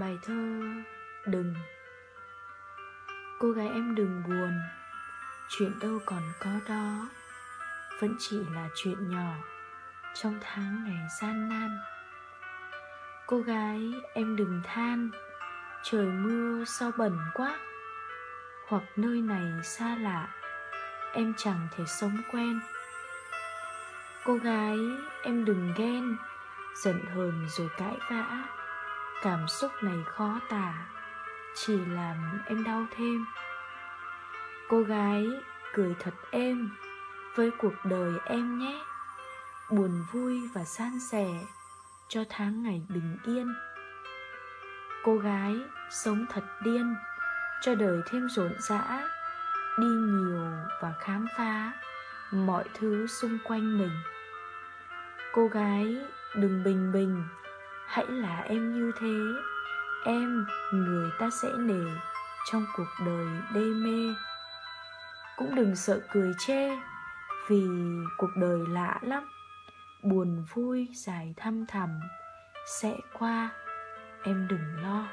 bài thơ Đừng. Cô gái em đừng buồn, Chuyện đâu còn có đó. Vẫn chỉ là chuyện nhỏ Trong tháng ngày gian nan. Cô gái em đừng than, Trời mưa sao bẩn quá. Hoặc nơi này xa lạ, Em chẳng thể sống quen. Cô gái em đừng ghen, Giận hờn rồi cãi vã. Cảm xúc này khó tả, Chỉ làm em đau thêm. Cô gái cười thật êm Với cuộc đời em nhé. Buồn vui và san sẻ Cho tháng ngày bình yên. Cô gái sống thật điên, Cho đời thêm rộn rã, Đi nhiều và khám phá Mọi thứ xung quanh mình. Cô gái đừng bình bình hãy là em như thế, em, người ta sẽ nể trong cuộc đời đê mê. Cũng đừng sợ cười chê, vì cuộc đời lạ lắm. Buồn vui dài thăm thẳm sẽ qua, em đừng lo.